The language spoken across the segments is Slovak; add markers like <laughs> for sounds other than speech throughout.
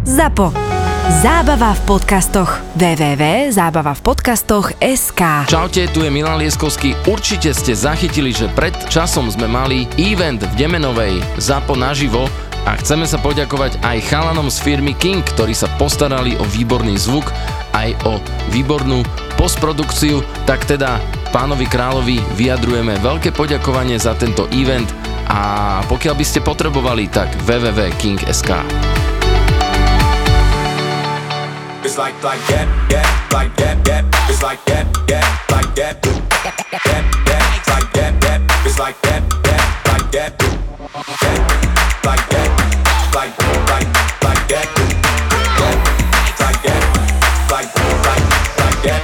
ZAPO. Zábava v podcastoch. www.zábavavpodcastoch.sk Čaute, tu je Milan Lieskovský. Určite ste zachytili, že pred časom sme mali event v Demenovej ZAPO naživo a chceme sa poďakovať aj chalanom z firmy King, ktorí sa postarali o výborný zvuk, aj o výbornú postprodukciu. Tak teda pánovi kráľovi vyjadrujeme veľké poďakovanie za tento event a pokiaľ by ste potrebovali, tak www.king.sk like like that, that, like that, that. It's like that, that, like that, that, that. Like that, that. It's like that, that, like that, that, like that, like like like that, like that, like like like that.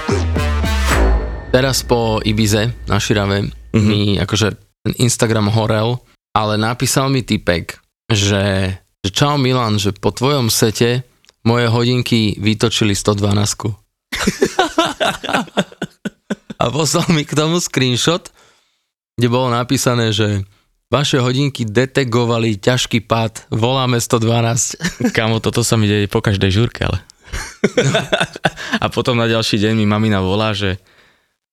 Teraz po Ibize na Širave mm-hmm. mi akože ten Instagram horel, ale napísal mi typek, že, že čau Milan, že po tvojom sete moje hodinky vytočili 112. A poslal mi k tomu screenshot, kde bolo napísané, že vaše hodinky detegovali ťažký pád, voláme 112. Kámo, toto sa mi deje po každej žurke, ale. <laughs> a potom na ďalší deň mi mamina volá, že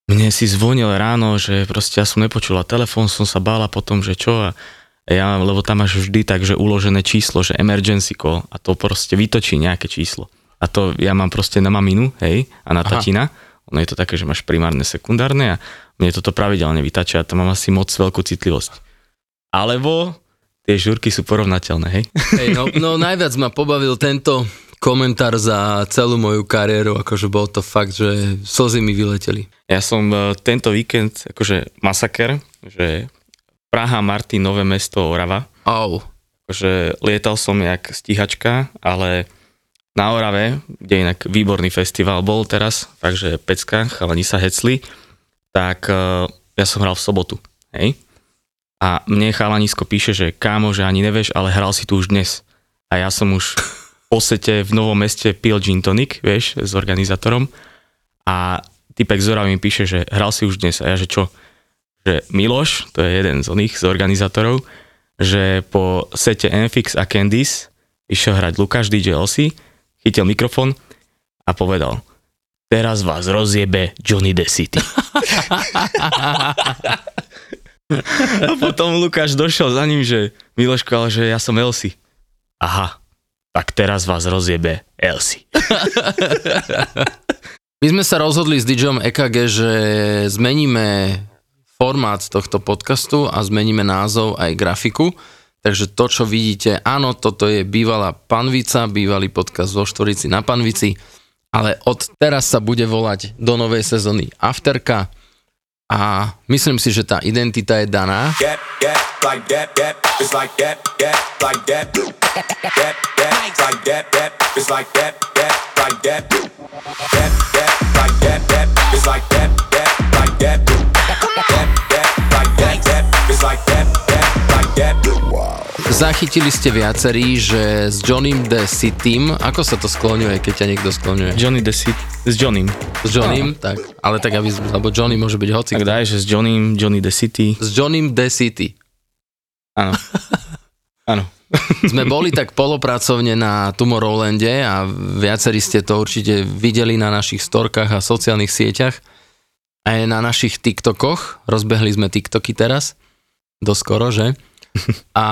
mne si zvonil ráno, že proste ja som nepočula telefón, som sa bála potom, že čo a ja, lebo tam máš vždy takže uložené číslo, že emergency call a to proste vytočí nejaké číslo. A to ja mám proste na maminu, hej, a na Aha. tatina. Ono je to také, že máš primárne, sekundárne a mne toto pravidelne vytačia a to mám asi moc veľkú citlivosť. Alebo tie žurky sú porovnateľné, hej? Hej, no, no najviac ma pobavil tento komentár za celú moju kariéru, akože bol to fakt, že slzy mi vyleteli. Ja som e, tento víkend, akože masaker, že Praha, Martin, Nové mesto, Orava. Au. Akože lietal som jak stíhačka, ale na Orave, kde inak výborný festival bol teraz, takže pecka, chalani sa hecli, tak uh, ja som hral v sobotu, hej? A mne chalanisko píše, že kámo, že ani nevieš, ale hral si tu už dnes. A ja som už po sete v Novom meste pil gin tonic, vieš, s organizátorom. A typek z Oravy mi píše, že hral si už dnes. A ja, že čo? Že Miloš, to je jeden z oných, z organizátorov, že po sete Enfix a Candice išiel hrať Lukáš DJ Ossi, chytil mikrofón a povedal teraz vás rozjebe Johnny the City. <laughs> a potom Lukáš došiel za ním, že Miloško, ale že ja som Elsie. Aha, tak teraz vás rozjebe Elsie. My sme sa rozhodli s DJom EKG, že zmeníme formát tohto podcastu a zmeníme názov aj grafiku. Takže to, čo vidíte, áno, toto je bývalá panvica, bývalý podcast zo Štvorici na panvici, ale od teraz sa bude volať do novej sezóny Afterka a myslím si, že tá identita je daná. Get, get, like that, that. It's like that, that, like that. Get, get, like that, that. It's like that, that, like that. Get, get, like that, that. It's like that, that, like that. Zachytili ste viacerí, že s Johnnym the Citym, ako sa to skloňuje, keď ťa niekto skloňuje? Johnny the City, s Johnnym. S Johnnym, no. tak, ale tak aby, lebo Johnny môže byť hoci. Tak daj, že s Johnnym, Johnny the City. S Johnnym the City. Áno. <laughs> Áno. Sme boli tak polopracovne na Tomorrowlande a viacerí ste to určite videli na našich storkách a sociálnych sieťach aj na našich TikTokoch. Rozbehli sme TikToky teraz, doskoro, že? <laughs> A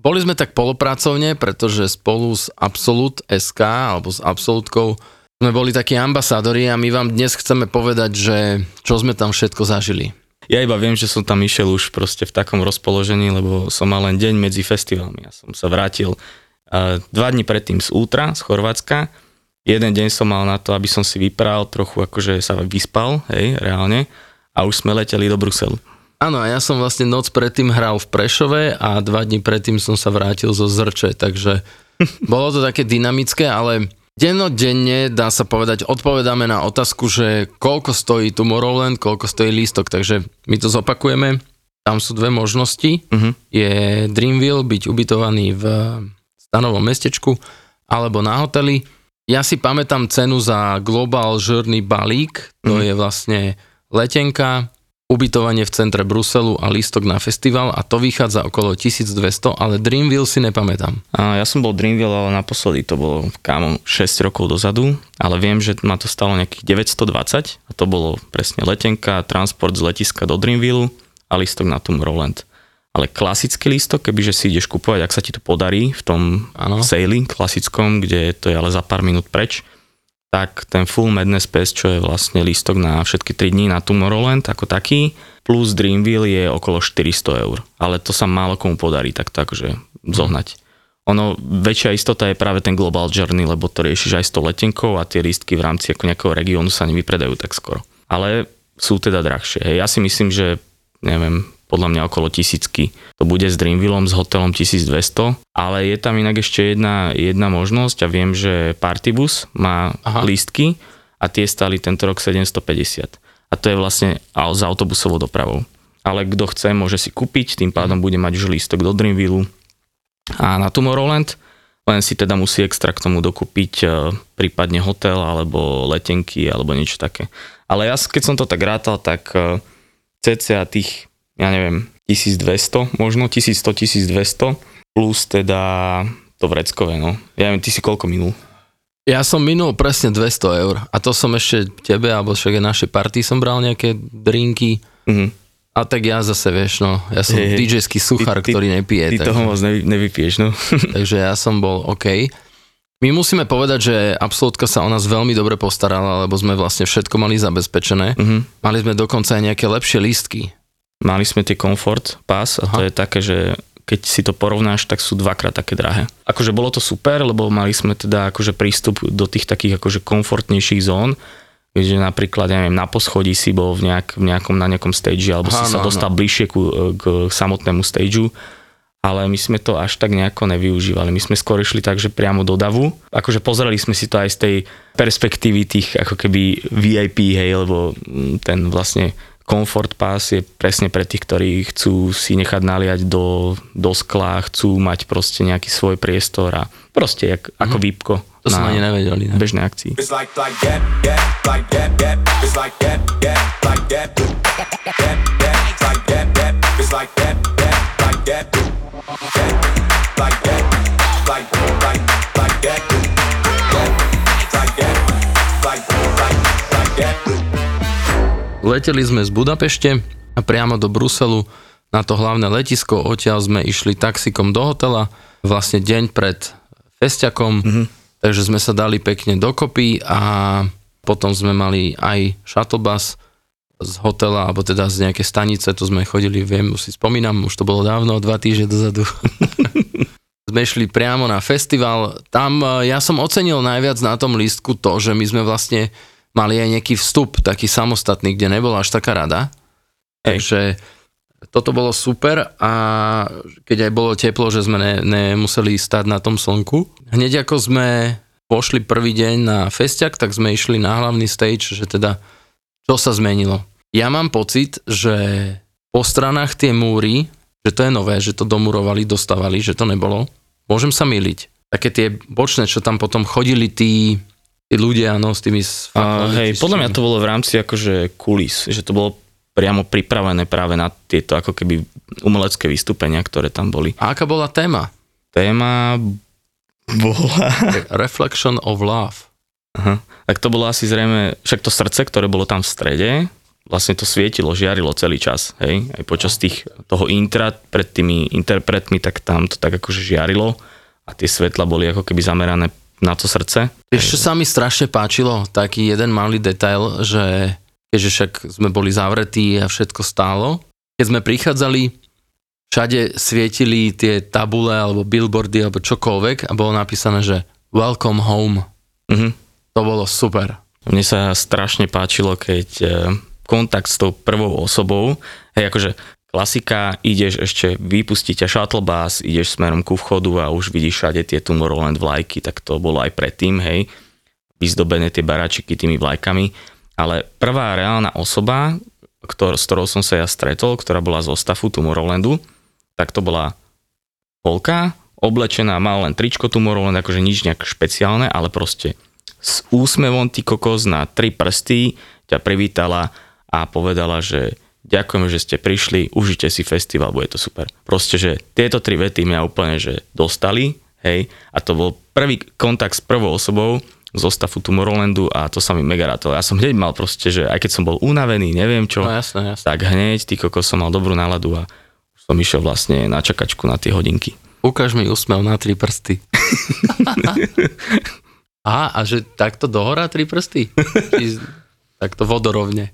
boli sme tak polopracovne, pretože spolu s Absolut SK alebo s Absolutkou sme boli takí ambasádori a my vám dnes chceme povedať, že čo sme tam všetko zažili. Ja iba viem, že som tam išiel už proste v takom rozpoložení, lebo som mal len deň medzi festivalmi. Ja som sa vrátil uh, dva dní predtým z Útra, z Chorvátska. Jeden deň som mal na to, aby som si vypral, trochu akože sa vyspal, hej, reálne. A už sme leteli do Bruselu. Áno, a ja som vlastne noc predtým hral v Prešove a dva dní predtým som sa vrátil zo Zrče, takže <laughs> bolo to také dynamické, ale dennodenne, dá sa povedať, odpovedáme na otázku, že koľko stojí Tomorrowland, koľko stojí lístok, takže my to zopakujeme. Tam sú dve možnosti. Uh-huh. Je Dreamville byť ubytovaný v stanovom mestečku alebo na hoteli. Ja si pamätám cenu za Global Journey balík, to uh-huh. je vlastne letenka, ubytovanie v centre Bruselu a lístok na festival a to vychádza okolo 1200, ale Dreamville si nepamätám. A ja som bol Dreamville, ale naposledy to bolo kámo 6 rokov dozadu, ale viem, že ma to stalo nejakých 920 a to bolo presne letenka, transport z letiska do Dreamville a lístok na Tomorrowland. Ale klasický lístok, kebyže si ideš kupovať, ak sa ti to podarí v tom Áno. sailing klasickom, kde to je ale za pár minút preč, tak ten Full Madness Pass, čo je vlastne lístok na všetky 3 dní na Tomorrowland ako taký, plus Dreamville je okolo 400 eur. Ale to sa málo komu podarí takto akože zohnať. Ono, väčšia istota je práve ten Global Journey, lebo to riešiš aj s tou letenkou a tie lístky v rámci ako nejakého regiónu sa nevypredajú tak skoro. Ale sú teda drahšie. Hej. Ja si myslím, že neviem, podľa mňa okolo tisícky. To bude s Dreamvillom, s hotelom 1200, ale je tam inak ešte jedna, jedna možnosť a viem, že Partybus má Aha. Lístky a tie stali tento rok 750. A to je vlastne s autobusovou dopravou. Ale kto chce, môže si kúpiť, tým pádom bude mať už lístok do Dreamvillu a na Tomorrowland, len si teda musí extra k tomu dokúpiť e, prípadne hotel alebo letenky alebo niečo také. Ale ja keď som to tak rátal, tak e, cca tých, ja neviem, 1200, možno 1100, 1200, plus teda to vreckové, no. Ja neviem, ty si koľko minul? Ja som minul presne 200 eur a to som ešte tebe, alebo však aj našej party som bral nejaké drinky Mhm. a tak ja zase vieš, no, ja som hej. DJ-ský suchár, Ty- ktorý nepije. Ty takže, toho moc nevy, nevypiješ, no. <laughs> takže ja som bol OK. My musíme povedať, že Absolutka sa o nás veľmi dobre postarala, lebo sme vlastne všetko mali zabezpečené. Mhm. Mali sme dokonca aj nejaké lepšie lístky. Mali sme tie Comfort Pass a to Aha. je také, že keď si to porovnáš, tak sú dvakrát také drahé. Akože bolo to super, lebo mali sme teda akože prístup do tých takých akože komfortnejších zón, že napríklad, ja neviem, na poschodí si bol v, nejak, v nejakom, na nejakom stage, alebo si Áno, sa dostal bližšie ku, k samotnému stageu, ale my sme to až tak nejako nevyužívali. My sme skôr išli tak, že priamo do davu. Akože pozreli sme si to aj z tej perspektívy tých ako keby VIP, hej, lebo ten vlastne Comfort Pass je presne pre tých, ktorí chcú si nechať naliať do, do skla, chcú mať proste nejaký svoj priestor a proste jak, ako výpko To som ani nevedeli. Ne? bežnej akcii. Like. Leteli sme z Budapešte a priamo do Bruselu na to hlavné letisko. Odtiaľ sme išli taxikom do hotela, vlastne deň pred festiakom, mm-hmm. takže sme sa dali pekne dokopy a potom sme mali aj shuttle bus z hotela, alebo teda z nejakej stanice, to sme chodili, viem, už si spomínam, už to bolo dávno, dva týždne dozadu. <laughs> sme išli priamo na festival. Tam e, ja som ocenil najviac na tom lístku to, že my sme vlastne mali aj nejaký vstup, taký samostatný, kde nebola až taká rada. Hej. Takže toto bolo super a keď aj bolo teplo, že sme ne, nemuseli stať na tom slnku. Hneď ako sme pošli prvý deň na festiak, tak sme išli na hlavný stage, že teda čo sa zmenilo. Ja mám pocit, že po stranách tie múry, že to je nové, že to domurovali, dostávali, že to nebolo. Môžem sa myliť. Také tie bočné, čo tam potom chodili tí, tí ľudia, no, s tými A, hej, podľa mňa to bolo v rámci akože kulis, že to bolo priamo pripravené práve na tieto ako keby umelecké vystúpenia, ktoré tam boli. A aká bola téma? Téma bola... <laughs> Reflection of Love. Aha. Tak to bolo asi zrejme, však to srdce, ktoré bolo tam v strede, vlastne to svietilo, žiarilo celý čas, hej, aj počas tých, toho intra pred tými interpretmi, tak tam to tak akože žiarilo a tie svetla boli ako keby zamerané na to srdce. Čo sa mi strašne páčilo? Taký jeden malý detail, že keďže však sme boli zavretí a všetko stálo, keď sme prichádzali, všade svietili tie tabule alebo billboardy alebo čokoľvek a bolo napísané, že welcome home. Mhm. To bolo super. Mne sa strašne páčilo, keď e, kontakt s tou prvou osobou, hej, akože klasika, ideš ešte, vypustí ťa shuttle bus, ideš smerom ku vchodu a už vidíš všade tie Tomorrowland vlajky, tak to bolo aj predtým, hej, vyzdobené tie baráčiky tými vlajkami, ale prvá reálna osoba, ktor, s ktorou som sa ja stretol, ktorá bola zo stafu Tomorrowlandu, tak to bola Polka, oblečená, mal len tričko Tomorrowland, akože nič nejak špeciálne, ale proste s úsmevom ty kokos na tri prsty ťa privítala a povedala, že ďakujeme, že ste prišli, užite si festival, bude to super. Proste, že tieto tri vety mňa úplne, že dostali, hej, a to bol prvý kontakt s prvou osobou, zo stafu Tomorrowlandu a to sa mi mega rád. Ja som hneď mal proste, že aj keď som bol unavený, neviem čo, No jasné, jasné. tak hneď, ty kokos, som mal dobrú náladu a som išiel vlastne na čakačku na tie hodinky. Ukáž mi úsmev na tri prsty. <laughs> Aha, a že takto dohora tri prsty? Či takto vodorovne.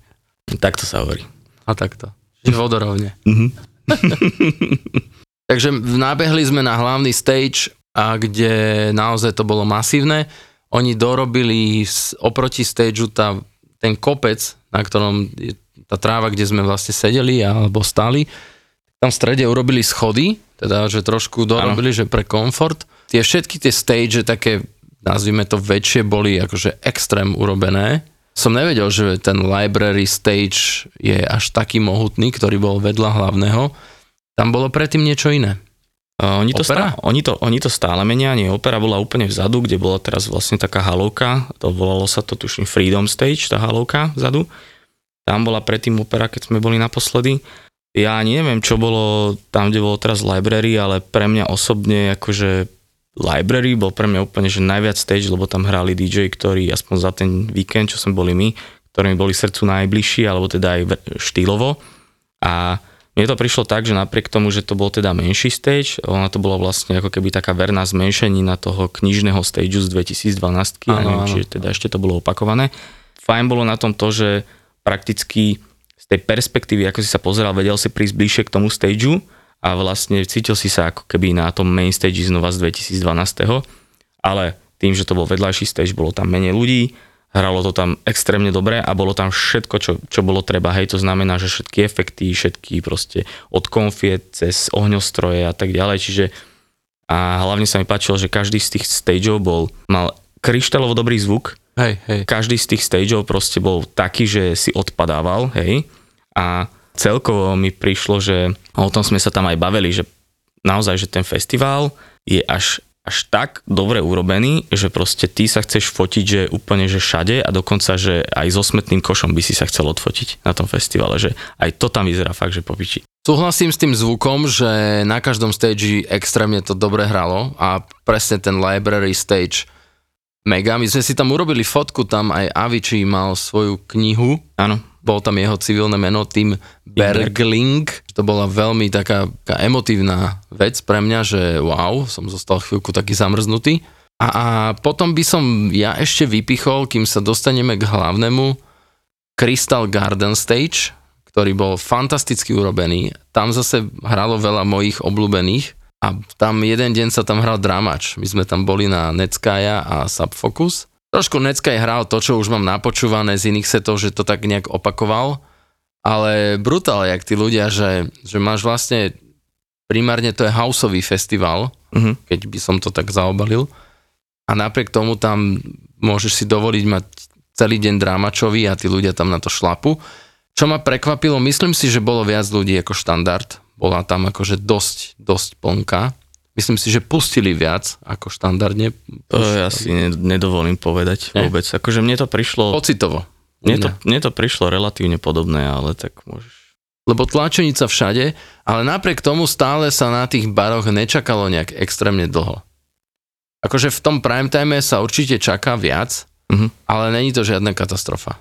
Tak to sa hovorí. A takto. Vodorovne. Mhm. <laughs> Takže nabehli sme na hlavný stage, a kde naozaj to bolo masívne. Oni dorobili oproti stageu tá, ten kopec, na ktorom je tá tráva, kde sme vlastne sedeli alebo stali. Tam v strede urobili schody, teda že trošku dorobili, že pre komfort. Tie všetky tie stage, také nazvime to väčšie, boli akože extrém urobené. Som nevedel, že ten library stage je až taký mohutný, ktorý bol vedľa hlavného. Tam bolo predtým niečo iné. Uh, oni, to Opera? stále, oni, to, oni to stále menia, nie, opera bola úplne vzadu, kde bola teraz vlastne taká halovka, to volalo sa to tuším Freedom Stage, tá halovka vzadu. Tam bola predtým opera, keď sme boli naposledy. Ja neviem, čo bolo tam, kde bolo teraz library, ale pre mňa osobne akože library bol pre mňa úplne že najviac stage, lebo tam hrali DJ, ktorí aspoň za ten víkend, čo sme boli my, ktorí mi boli srdcu najbližší, alebo teda aj štýlovo. A mne to prišlo tak, že napriek tomu, že to bol teda menší stage, ona to bola vlastne ako keby taká verná zmenšenina toho knižného stageu z 2012, ja Áno, neviem, áno. či teda ešte to bolo opakované. Fajn bolo na tom to, že prakticky z tej perspektívy, ako si sa pozeral, vedel si prísť bližšie k tomu stageu a vlastne cítil si sa ako keby na tom main stage znova z 2012. Ale tým, že to bol vedľajší stage, bolo tam menej ľudí, hralo to tam extrémne dobre a bolo tam všetko, čo, čo bolo treba. Hej, to znamená, že všetky efekty, všetky proste od konfiet cez ohňostroje a tak ďalej, čiže a hlavne sa mi páčilo, že každý z tých stageov bol, mal kryštálovo dobrý zvuk, Hej, hej. každý z tých stageov proste bol taký, že si odpadával, hej, a celkovo mi prišlo, že o tom sme sa tam aj bavili, že naozaj, že ten festival je až, až tak dobre urobený, že proste ty sa chceš fotiť, že úplne, že všade a dokonca, že aj so smetným košom by si sa chcel odfotiť na tom festivale, že aj to tam vyzerá fakt, že popiči. Súhlasím s tým zvukom, že na každom stage extrémne to dobre hralo a presne ten library stage mega. My sme si tam urobili fotku, tam aj Avicii mal svoju knihu, Áno, bol tam jeho civilné meno, Tim Bergling. To bola veľmi taká, taká emotívna vec pre mňa, že wow, som zostal chvíľku taký zamrznutý. A, a potom by som ja ešte vypichol, kým sa dostaneme k hlavnému, Crystal Garden Stage, ktorý bol fantasticky urobený. Tam zase hralo veľa mojich obľúbených a tam jeden deň sa tam hral dramač. My sme tam boli na Netskaja a Subfocus. Trošku Netskaj hral to, čo už mám napočúvané z iných setov, že to tak nejak opakoval, ale brutál, jak tí ľudia, že, že máš vlastne, primárne to je houseový festival, mhm. keď by som to tak zaobalil. A napriek tomu tam môžeš si dovoliť mať celý deň drámačový a tí ľudia tam na to šlapu. Čo ma prekvapilo, myslím si, že bolo viac ľudí ako štandard. Bola tam akože dosť, dosť plnka. Myslím si, že pustili viac ako štandardne. To ja si ne- nedovolím povedať Ne? vôbec. Akože mne to prišlo... Pocitovo. Mne to, mne to prišlo relatívne podobné, ale tak môžeš... Lebo tlačenica všade, ale napriek tomu stále sa na tých baroch nečakalo nejak extrémne dlho. Akože v tom prime time sa určite čaká viac, Mhm. ale není to žiadna katastrofa.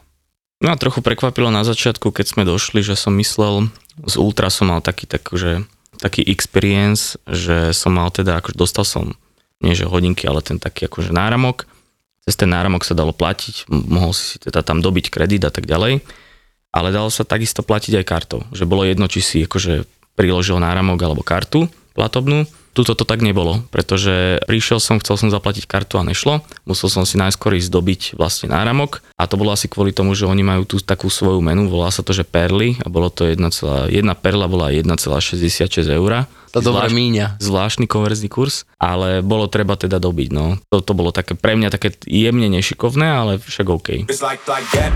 No a trochu prekvapilo na začiatku, keď sme došli, že som myslel, z Ultra som mal taký, tak, že, taký experience, že som mal teda, akože dostal som, nie že hodinky, ale ten taký akože náramok. Cez ten náramok sa dalo platiť, mohol si teda tam dobiť kredit a tak ďalej, ale dalo sa takisto platiť aj kartou. Že bolo jedno, či si akože priložil náramok alebo kartu platobnú. Tuto to tak nebolo, pretože prišiel som, chcel som zaplatiť kartu a nešlo. Musel som si najskôr ísť dobiť vlastne náramok a to bolo asi kvôli tomu, že oni majú tú takú svoju menu, volá sa to, že perly a bolo to 1,1 perla bola 1,66 eur. To dobre míňa. Zvláštny konverzný kurz, ale bolo treba teda dobiť, no. To, to bolo také pre mňa také jemne nešikovné, ale však OK. It's like like that,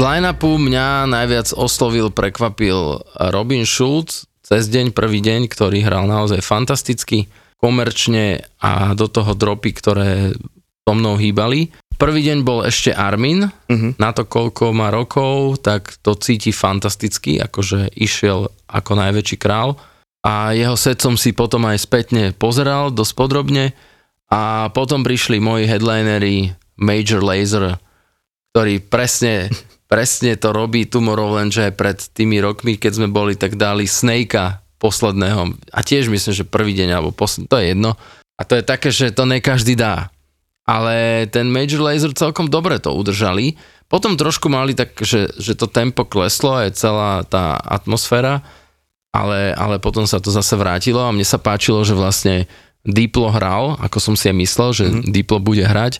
line-upu mňa najviac oslovil, prekvapil Robin Schulz. Cez deň, prvý deň, ktorý hral naozaj fantasticky, komerčne a do toho dropy, ktoré so mnou hýbali. Prvý deň bol ešte Armin, uh-huh. na to koľko má rokov, tak to cíti fantasticky, akože išiel ako najväčší král. A jeho set som si potom aj spätne pozeral dosť podrobne a potom prišli moji headlinery Major Laser, ktorý presne, <laughs> presne to robí Tomorrowland, že pred tými rokmi, keď sme boli, tak dali Snakea posledného. A tiež myslím, že prvý deň, alebo posledný, to je jedno. A to je také, že to ne každý dá. Ale ten Major Laser celkom dobre to udržali. Potom trošku mali tak, že, že to tempo kleslo, aj celá tá atmosféra, ale, ale potom sa to zase vrátilo a mne sa páčilo, že vlastne Diplo hral, ako som si aj myslel, že mm-hmm. Diplo bude hrať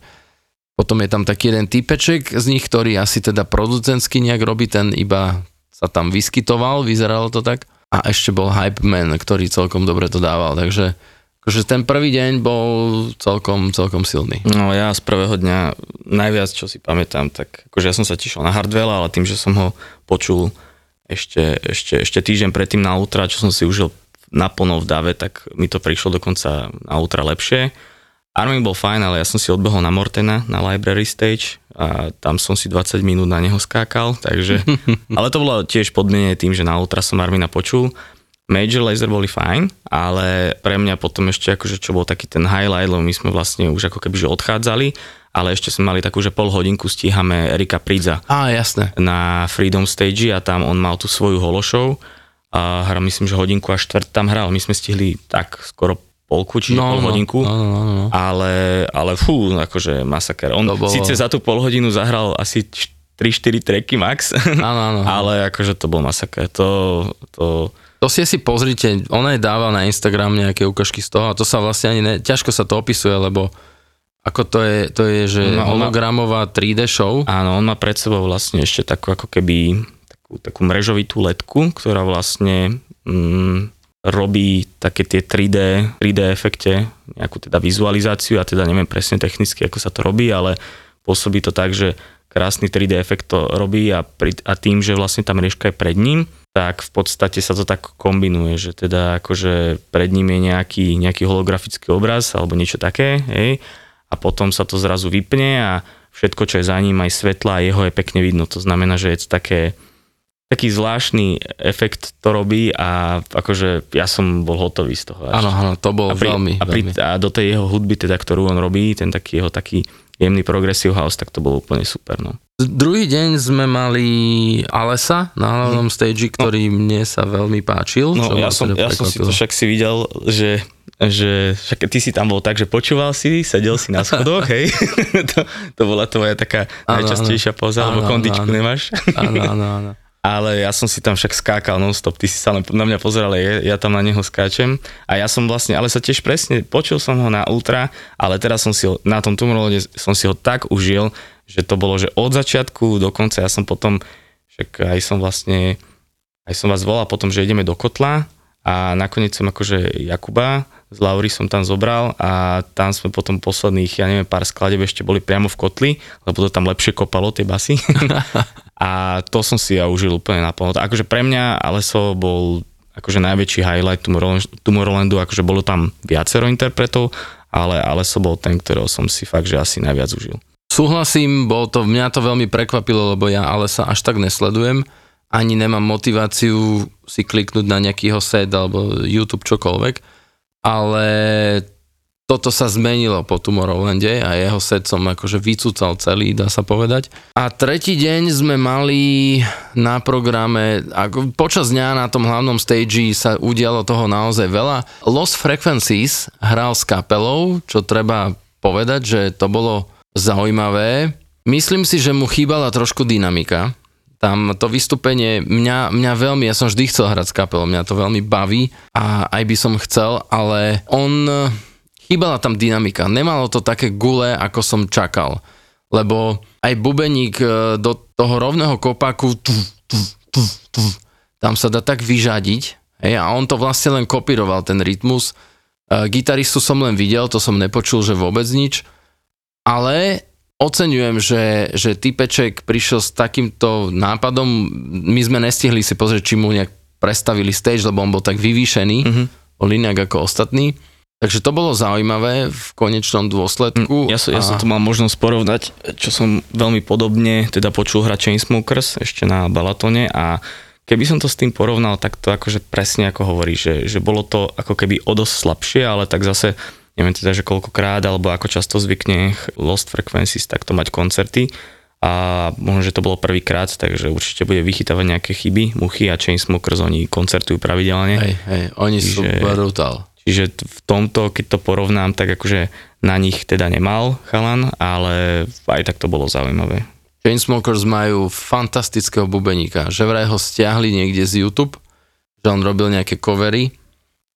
potom je tam taký jeden typeček z nich, ktorý asi teda producentsky nejak robí, ten iba sa tam vyskytoval, vyzeralo to tak. A ešte bol Hype Man, ktorý celkom dobre to dával, takže akože ten prvý deň bol celkom, celkom silný. No ja z prvého dňa najviac, čo si pamätám, tak akože ja som sa tešil na Hardwell, ale tým, že som ho počul ešte, ešte, ešte týždeň predtým na Ultra, čo som si užil naplno v dave, tak mi to prišlo dokonca na Ultra lepšie. Armin bol fajn, ale ja som si odbehol na Mortena, na Library Stage a tam som si 20 minút na neho skákal, takže, <laughs> ale to bolo tiež podmienené tým, že na Ultra som Armina počul. Major Laser boli fajn, ale pre mňa potom ešte akože čo bol taký ten highlight, lebo my sme vlastne už ako keby že odchádzali, ale ešte sme mali takú, že pol hodinku stíhame Erika Pridza. Á, jasné. Na Freedom Stage a tam on mal tú svoju holoshow a hra, myslím, že hodinku a štvrt tam hral. My sme stihli tak skoro polku, čiže no, pol no. hodinku, no, no, no, no. ale, ale fú, akože masaker. On bolo... síce za tú pol hodinu zahral asi 3-4 treky max, áno, áno, <laughs> ale akože to bol masaker. To, to... to si si pozrite, on aj dáva na Instagram nejaké ukážky z toho a to sa vlastne ani ne, ťažko sa to opisuje, lebo ako to je, to je že no, hologramová 3D show. Áno, on má pred sebou vlastne ešte takú ako keby takú, takú mrežovitú letku, ktorá vlastne mm, robí také tie 3D, 3D efekte, nejakú teda vizualizáciu, a teda neviem presne technicky, ako sa to robí, ale pôsobí to tak, že krásny 3D efekt to robí a, pri, a tým, že vlastne tá mriežka je pred ním, tak v podstate sa to tak kombinuje, že teda akože pred ním je nejaký, nejaký holografický obraz alebo niečo také, hej, a potom sa to zrazu vypne a všetko, čo je za ním, aj svetla, jeho je pekne vidno. To znamená, že je to také, taký zvláštny efekt to robí a akože ja som bol hotový z toho. Áno, áno, to bol a pri, veľmi, a, pri, veľmi. a do tej jeho hudby, teda, ktorú on robí, ten taký jeho taký jemný progressive house, tak to bolo úplne super. No. Druhý deň sme mali Alesa na hlavnom hm. stage, ktorý no. mne sa veľmi páčil. No, ja, som, ja som si to však si videl, že že však ty si tam bol tak, že počúval si, sedel si na schodoch, hej? <laughs> to, to bola tvoja taká ano, najčastejšia poza, lebo kondičku ano. nemáš. Áno, áno, áno ale ja som si tam však skákal non-stop, ty si sa na mňa pozeral, ja, ja tam na neho skáčem. A ja som vlastne, ale sa tiež presne, počul som ho na Ultra, ale teraz som si ho, na tom Tomorrowlande som si ho tak užil, že to bolo, že od začiatku do konca, ja som potom, však aj som vlastne, aj som vás volal potom, že ideme do kotla a nakoniec som akože Jakuba z Laury som tam zobral a tam sme potom posledných, ja neviem, pár skladeb ešte boli priamo v kotli, lebo to tam lepšie kopalo tie basy. <laughs> a to som si ja užil úplne naplno. Akože pre mňa Aleso bol akože najväčší highlight Tomorrowlandu, akože bolo tam viacero interpretov, ale Aleso bol ten, ktorého som si fakt, že asi najviac užil. Súhlasím, bol to, mňa to veľmi prekvapilo, lebo ja Alesa až tak nesledujem, ani nemám motiváciu si kliknúť na nejaký jeho set alebo YouTube čokoľvek, ale toto sa zmenilo po Tomorrowlande a jeho set som akože vycúcal celý, dá sa povedať. A tretí deň sme mali na programe, ako počas dňa na tom hlavnom stage sa udialo toho naozaj veľa. Lost Frequencies hral s kapelou, čo treba povedať, že to bolo zaujímavé. Myslím si, že mu chýbala trošku dynamika. Tam to vystúpenie mňa, mňa veľmi, ja som vždy chcel hrať s kapelou, mňa to veľmi baví a aj by som chcel, ale on chýbala tam dynamika. Nemalo to také gule, ako som čakal. Lebo aj bubeník e, do toho rovného kopaku tu, tu, tu, tu, tam sa dá tak vyžadiť. Hej, a on to vlastne len kopíroval, ten rytmus. E, gitaristu som len videl, to som nepočul, že vôbec nič. Ale oceňujem, že, že typeček prišiel s takýmto nápadom. My sme nestihli si pozrieť, či mu nejak prestavili stage, lebo on bol tak vyvýšený, mm-hmm. bol inak ako ostatní. Takže to bolo zaujímavé v konečnom dôsledku. Ja som, ja a- som to mal možnosť porovnať, čo som veľmi podobne teda počul hrať Chainsmokers ešte na Balatone a keby som to s tým porovnal, tak to akože presne ako hovorí, že, že bolo to ako keby o dosť slabšie, ale tak zase neviem teda, že koľkokrát alebo ako často zvykne Lost Frequencies takto mať koncerty a možno, že to bolo prvýkrát, takže určite bude vychytávať nejaké chyby, muchy a Chainsmokers, oni koncertujú pravidelne. Hej, hej, oni sú Čiže- brutál. Čiže v tomto, keď to porovnám, tak akože na nich teda nemal chalan, ale aj tak to bolo zaujímavé. Chainsmokers majú fantastického bubeníka, že vraj ho stiahli niekde z YouTube, že on robil nejaké covery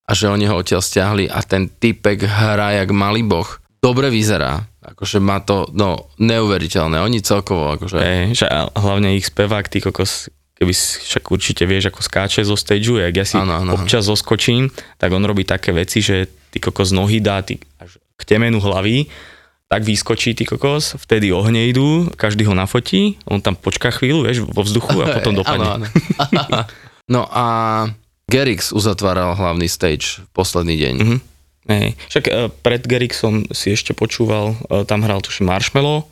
a že oni ho odtiaľ stiahli a ten typek hrá jak malý boh. Dobre vyzerá, akože má to, no, neuveriteľné. Oni celkovo, akože... Hey. Že hlavne ich spevák, ty kokos, keby však určite vieš, ako skáče zo stageu, jak ja si Áno, áno. občas zoskočím, tak on robí také veci, že ty kokos nohy dá ty až k temenu hlavy, tak vyskočí ty kokos, vtedy ohne idú, každý ho nafotí, on tam počká chvíľu, vieš, vo vzduchu a <laughs> potom dopadne. Áno, áno. <laughs> no a Gerix uzatváral hlavný stage posledný deň. Mhm. Hej. Však e, pred Gerixom si ešte počúval, e, tam hral tuším Marshmallow,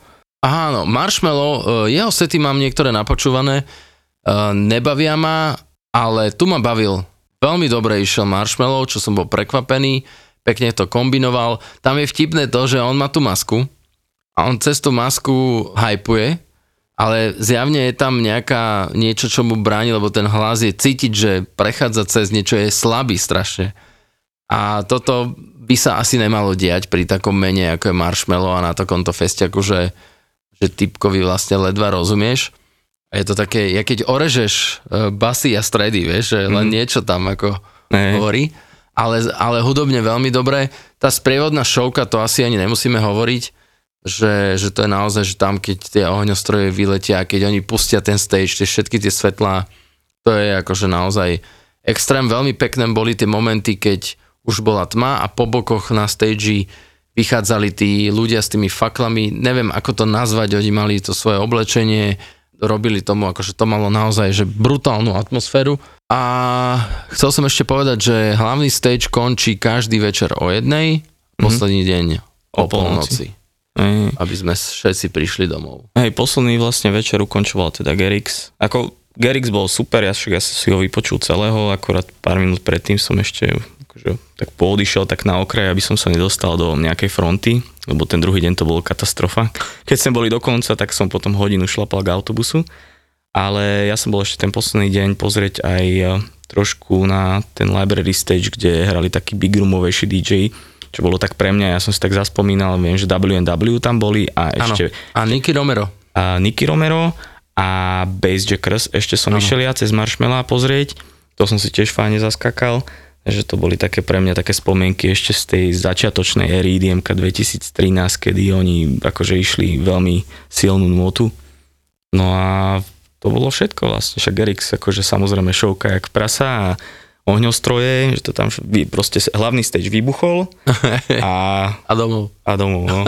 Áno, Marshmallow, e, jeho sety mám niektoré napočúvané, e, nebavia ma, ale tu ma bavil. Veľmi dobre išiel Marshmallow, čo som bol prekvapený, pekne to kombinoval. Tam je vtipné to, že on má tú masku a on cez tú masku hypuje, ale zjavne je tam nejaká, niečo, čo mu bráni, lebo ten hlas je cítiť, že prechádza cez niečo, je slabý strašne. A toto by sa asi nemalo diať pri takom mene, ako je Marshmallow a na takomto festiaku, že, že typkovi vlastne ledva rozumieš. A je to také, ja keď orežeš e, basy a stredy, vieš, že len niečo tam ako hovorí, ale, ale hudobne veľmi dobré. Tá sprievodná šovka, to asi ani nemusíme hovoriť, že, že to je naozaj, že tam keď tie ohňostroje vyletia, keď oni pustia ten stage, tie všetky tie svetlá, to je akože naozaj extrém. Veľmi pekné boli tie momenty, keď už bola tma a po bokoch na stage vychádzali tí ľudia s tými faklami, neviem ako to nazvať, oni mali to svoje oblečenie, robili tomu, akože to malo naozaj že brutálnu atmosféru. A chcel som ešte povedať, že hlavný stage končí každý večer o jednej, posledný deň o, O polnoci. polnoci, Hej. aby sme všetci prišli domov. Hej, posledný vlastne večer ukončoval teda Gerix. Ako Gerix bol super, ja, však ja si ho vypočul celého, akorát pár minút predtým som ešte akože, tak poodišiel tak na okraj, aby som sa nedostal do nejakej fronty, lebo ten druhý deň to bolo katastrofa. Keď sme boli do konca, tak som potom hodinu šlapal k autobusu, ale ja som bol ešte ten posledný deň pozrieť aj e, trošku na ten library stage, kde hrali taký big roomovejší DJ, čo bolo tak pre mňa, ja som si tak zaspomínal, viem, že W&W tam boli a ešte A Nicky Romero. a Nicky Romero a Bassjackers. Ešte som Áno. išiel ja cez Marshmallow pozrieť, to som si tiež fajne zaskakal. Takže to boli také pre mňa také spomienky ešte z tej začiatočnej éry IDMK 2013, kedy oni akože išli veľmi silnú notu. No a to bolo všetko vlastne. Však Gerix akože samozrejme šovka jak prasa a ohňostroje, že to tam proste hlavný stage vybuchol <laughs> a A domov. a domov, no.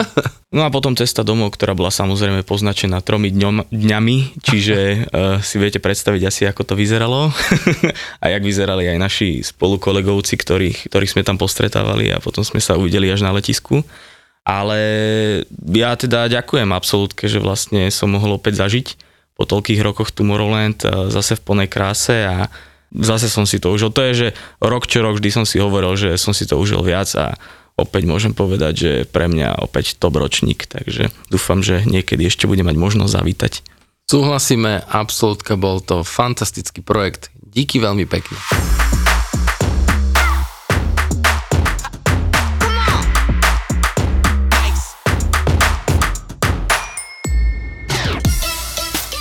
No a potom cesta domov, ktorá bola samozrejme poznačená tromi dňom, dňami, čiže uh, <laughs> si viete predstaviť asi, ako to vyzeralo <laughs> a jak vyzerali aj naši spolukolegovci, ktorých, ktorých sme tam postretávali a potom sme sa uvideli až na letisku. Ale ja teda ďakujem absolútne, že vlastne som mohol opäť zažiť po toľkých rokoch Tomorrowland eh, zase v plnej kráse a zase som si to užil. To je, že rok čo rok vždy som si hovoril, že som si to užil viac a opäť môžem povedať, že pre mňa opäť top ročník, takže dúfam, že niekedy ešte bude mať možnosť zavítať. Súhlasíme, absolútka, bol to fantastický projekt. Díky veľmi pekne.